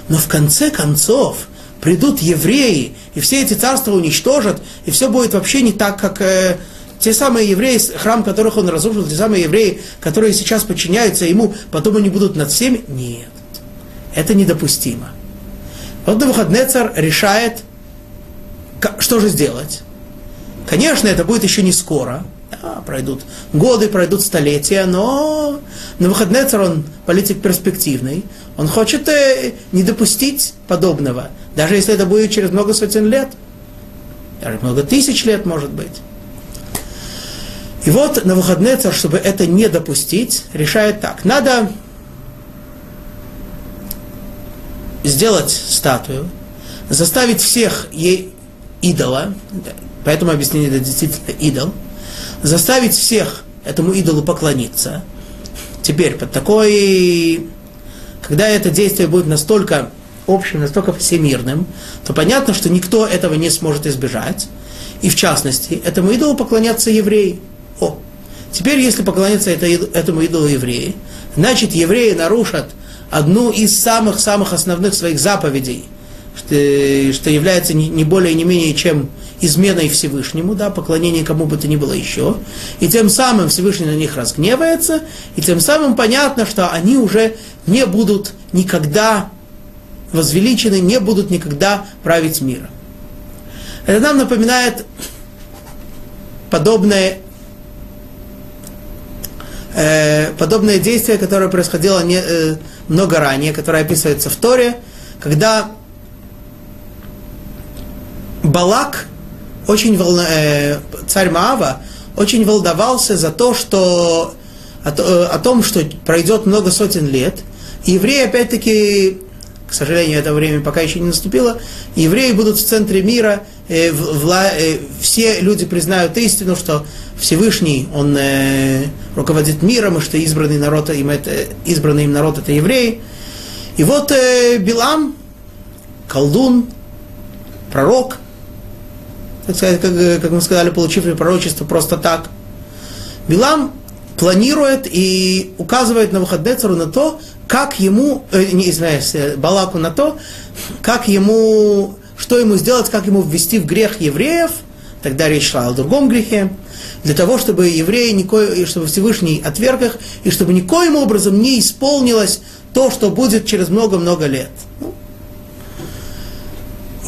Speaker 1: Но в конце концов придут евреи, и все эти царства уничтожат, и все будет вообще не так, как э, те самые евреи, храм которых он разрушил, те самые евреи, которые сейчас подчиняются ему, потом они будут над всеми. Нет, это недопустимо. Вот Навуходнецар решает, что же сделать. Конечно, это будет еще не скоро, да, пройдут годы, пройдут столетия, но на выходные царь он политик перспективный, он хочет э, не допустить подобного, даже если это будет через много сотен лет, даже много тысяч лет, может быть. И вот на выходные царь, чтобы это не допустить, решает так. Надо сделать статую, заставить всех ей идола, поэтому объяснение это действительно идол, заставить всех этому идолу поклониться. Теперь, под такой, когда это действие будет настолько общим, настолько всемирным, то понятно, что никто этого не сможет избежать. И в частности, этому идолу поклонятся евреи. О, теперь, если поклоняться этому идолу евреи, значит, евреи нарушат одну из самых-самых основных своих заповедей, что, что является не, не более не менее чем изменой Всевышнему, да, поклонение кому бы то ни было еще, и тем самым Всевышний на них разгневается, и тем самым понятно, что они уже не будут никогда возвеличены, не будут никогда править миром. Это нам напоминает подобное, э, подобное действие, которое происходило не, э, много ранее, которое описывается в Торе, когда Балак очень волна, э, царь Маава очень волновался за то, что о, о том, что пройдет много сотен лет, и евреи опять-таки, к сожалению, это время пока еще не наступило, евреи будут в центре мира, э, вла, э, все люди признают истину, что Всевышний, он э, руководит миром, и что избранный народ, им это, избранный им народ это евреи. И вот э, Билам, колдун, пророк, так сказать, как, как мы сказали, получив пророчество просто так. Билам планирует и указывает на Навуходнецару на то, как ему, э, не извиняюсь, э, Балаку на то, как ему, что ему сделать, как ему ввести в грех евреев, тогда речь шла о другом грехе, для того, чтобы евреи, нико, чтобы Всевышний отверг их, и чтобы никоим образом не исполнилось то, что будет через много-много лет. Ну,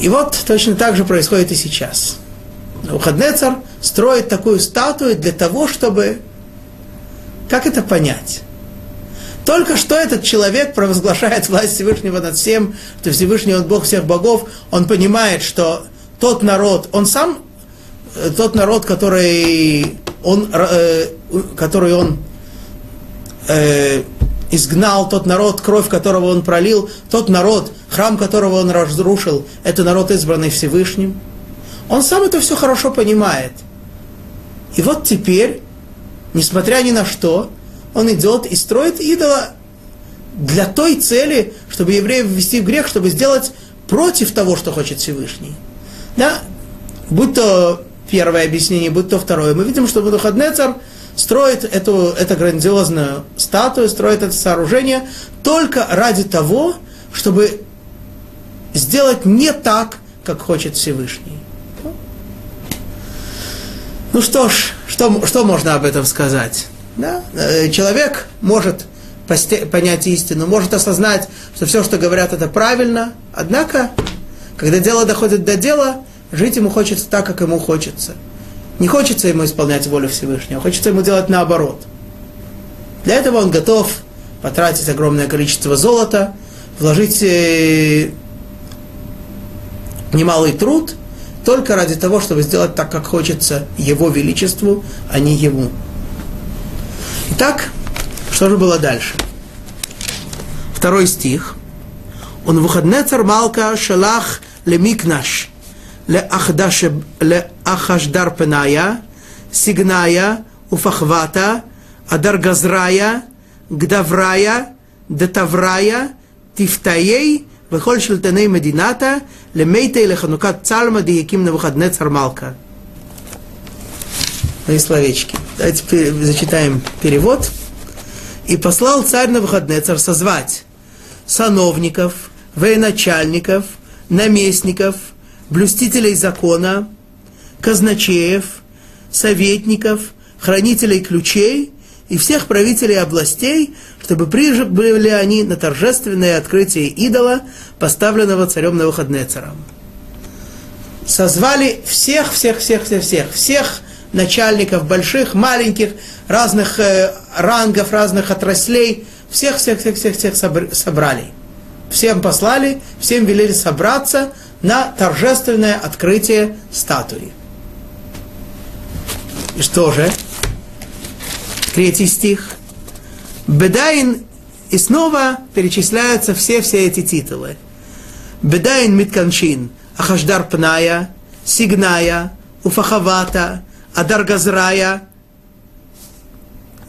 Speaker 1: и вот точно так же происходит и сейчас. Ухаднецар строит такую статую для того, чтобы... Как это понять? Только что этот человек провозглашает власть Всевышнего над всем, что Всевышний он Бог всех богов, он понимает, что тот народ, он сам, э, тот народ, который он, э, который он э, изгнал, тот народ, кровь которого он пролил, тот народ, храм которого он разрушил, это народ, избранный Всевышним. Он сам это все хорошо понимает. И вот теперь, несмотря ни на что, он идет и строит идола для той цели, чтобы евреев ввести в грех, чтобы сделать против того, что хочет Всевышний. Да? Будь то первое объяснение, будь то второе. Мы видим, что Будухаднецар строит эту, эту грандиозную статую, строит это сооружение только ради того, чтобы сделать не так, как хочет Всевышний. Ну что ж, что, что можно об этом сказать? Да? Э, человек может понять истину, может осознать, что все, что говорят, это правильно, однако, когда дело доходит до дела, жить ему хочется так, как ему хочется. Не хочется ему исполнять волю Всевышнего, хочется ему делать наоборот. Для этого он готов потратить огромное количество золота, вложить э, немалый труд, только ради того, чтобы сделать так, как хочется его величеству, а не ему. Итак, что же было дальше? Второй стих. Он выходне Малка шалах лемикнаш לאחשדר פניה, סגניה ופחבתה, אדר גזריה, גדבריה, דתבריה, תפתאי וכל שלטני מדינתה, למתי לחנוכת צלמה דיקים נבוכדנצר מלכה. Мои словечки. Давайте зачитаем перевод. И послал царь на выходные царь созвать сановников, военачальников, наместников, блюстителей закона, казначеев, советников, хранителей ключей и всех правителей областей, чтобы прибыли они на торжественное открытие идола, поставленного царем Навуходнецером. Созвали всех, всех, всех, всех, всех, всех начальников больших, маленьких, разных э, рангов, разных отраслей, всех, всех, всех, всех, всех собрали. Всем послали, всем велели собраться на торжественное открытие статуи. И что же? Третий стих. Бедаин, и снова перечисляются все-все эти титулы. Бедаин Митканчин, Ахашдар Пная, Сигная, Уфахавата, Адаргазрая,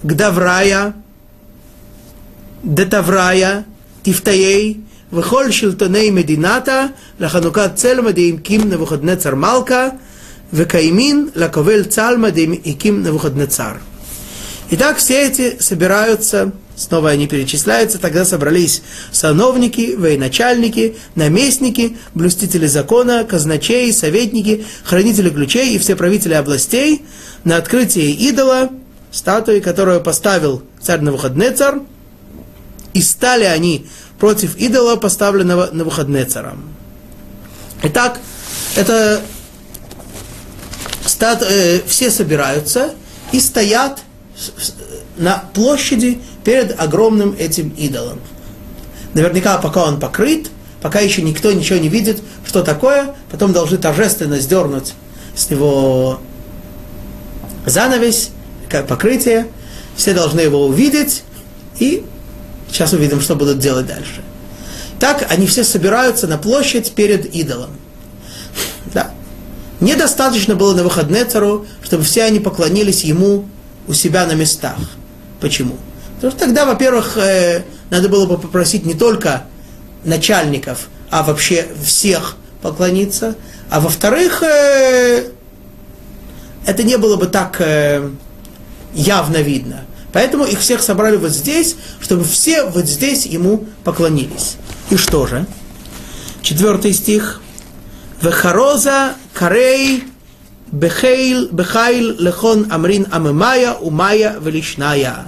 Speaker 1: Гдаврая, Детаврая, Тифтаей, וכל שלטוני מדינתה לחנוכת צלמה דהקים נבוכדנצר מלכה, וקיימין לקובל צלמה דהקים נבוכדנצר. Итак, все эти собираются, снова они перечисляются, тогда собрались сановники, военачальники, наместники, блюстители закона, казначеи, советники, хранители ключей и все правители областей на открытие идола, статуи, которую поставил царь Навуходнецар, и стали они против идола, поставленного на выходные царам. Итак, это стат, э, все собираются и стоят на площади перед огромным этим идолом. Наверняка, пока он покрыт, пока еще никто ничего не видит, что такое, потом должны торжественно сдернуть с него занавес, как покрытие, все должны его увидеть, и Сейчас увидим, что будут делать дальше. Так они все собираются на площадь перед идолом. Да. Недостаточно было на выходные цару, чтобы все они поклонились ему у себя на местах. Почему? Потому что тогда, во-первых, э, надо было бы попросить не только начальников, а вообще всех поклониться. А во-вторых, э, это не было бы так э, явно видно. Поэтому их всех собрали вот здесь, чтобы все вот здесь ему поклонились. И что же? Четвертый стих. Вехароза карей бехейл бехайл лехон амрин амемая умая величная.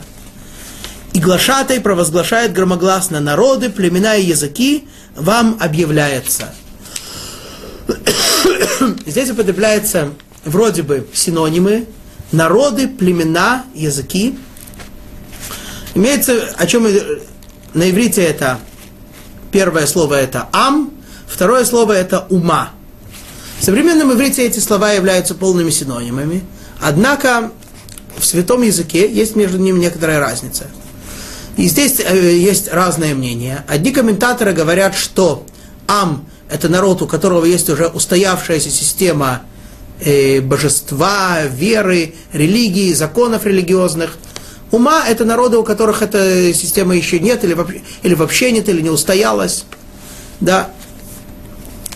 Speaker 1: И глашатай провозглашает громогласно народы, племена и языки, вам объявляется. Здесь употребляется вроде бы синонимы народы, племена, языки. Имеется, о чем на иврите это первое слово это ам, второе слово это ума. В современном иврите эти слова являются полными синонимами, однако в святом языке есть между ними некоторая разница. И здесь э, есть разные мнения. Одни комментаторы говорят, что Ам – это народ, у которого есть уже устоявшаяся система э, божества, веры, религии, законов религиозных. Ума – это народы, у которых эта система еще нет, или вообще, или вообще нет, или не устоялась. Да.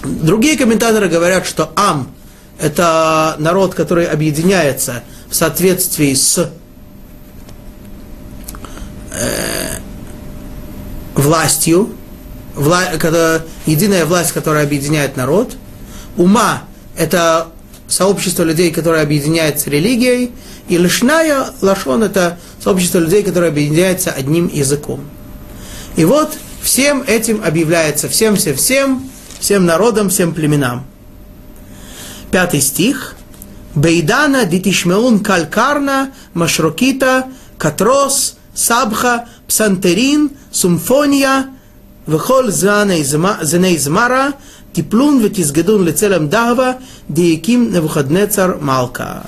Speaker 1: Другие комментаторы говорят, что Ам – это народ, который объединяется в соответствии с э, властью, вла, когда, единая власть, которая объединяет народ. Ума – это сообщество людей, которое объединяется религией. И лишная лашон – это сообщество людей, которое объединяется одним языком. И вот всем этим объявляется всем, всем, всем, всем народам, всем племенам. Пятый стих. Бейдана дитишмеун калькарна машрокита катрос сабха, псантерин, сумфония, вехол зеней змара, типлун ветизгедун лицелем дагва, диеким невуходнецар малка.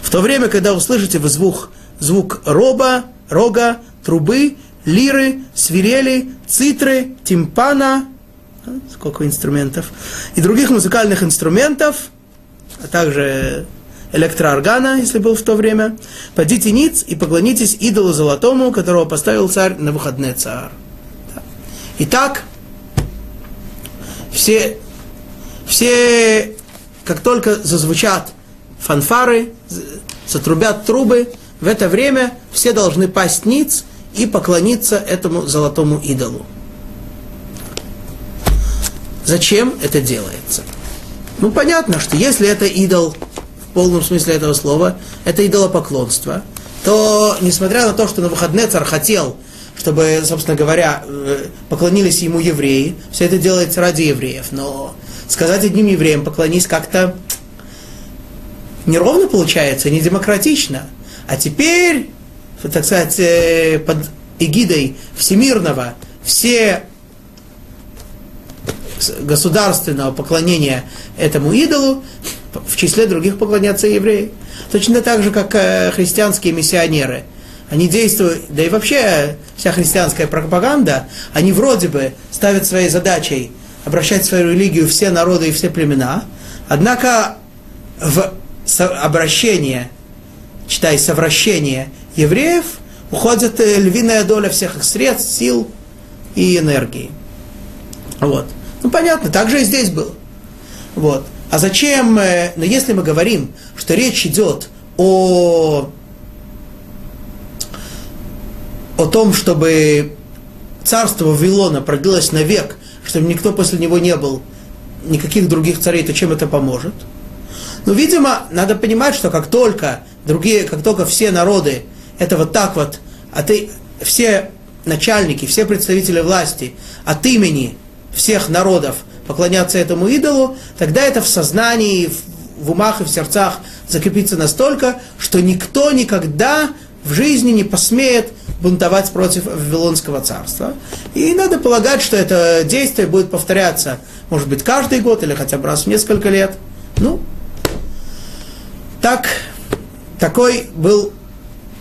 Speaker 1: В то время, когда услышите вы звук, звук роба, рога, трубы, лиры, свирели, цитры, тимпана, сколько инструментов, и других музыкальных инструментов, а также электрооргана, если был в то время, подите ниц и поклонитесь идолу золотому, которого поставил царь на выходные царь. Итак, все, все, как только зазвучат фанфары, затрубят трубы, в это время все должны пасть ниц и поклониться этому золотому идолу. Зачем это делается? Ну, понятно, что если это идол полном смысле этого слова, это идолопоклонство, то, несмотря на то, что на выходные царь хотел, чтобы, собственно говоря, э, поклонились ему евреи, все это делается ради евреев, но сказать одним евреям поклонись как-то неровно получается, не демократично. А теперь, так сказать, э, под эгидой всемирного все государственного поклонения этому идолу, в числе других поклонятся евреи. Точно так же, как э, христианские миссионеры. Они действуют, да и вообще вся христианская пропаганда, они вроде бы ставят своей задачей обращать свою религию все народы и все племена, однако в обращение, читай, совращение евреев уходит э, львиная доля всех их средств, сил и энергии. Вот. Ну, понятно, так же и здесь было. Вот. А зачем, э, но если мы говорим, что речь идет о, о том, чтобы царство Вавилона продлилось навек, чтобы никто после него не был, никаких других царей, то чем это поможет? Ну, видимо, надо понимать, что как только другие, как только все народы, это вот так вот, а ты, все начальники, все представители власти от имени всех народов поклоняться этому идолу, тогда это в сознании, в умах и в сердцах закрепится настолько, что никто никогда в жизни не посмеет бунтовать против Вавилонского царства. И надо полагать, что это действие будет повторяться, может быть, каждый год или хотя бы раз в несколько лет. Ну, так, такой был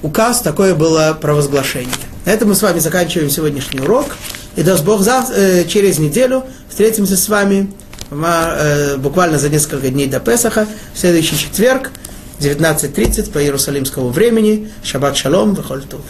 Speaker 1: указ, такое было провозглашение. На этом мы с вами заканчиваем сегодняшний урок. И даст Бог э, через неделю встретимся с вами э, буквально за несколько дней до Песаха, в следующий четверг, 19.30 по иерусалимскому времени. Шаббат шалом, вехоль тув.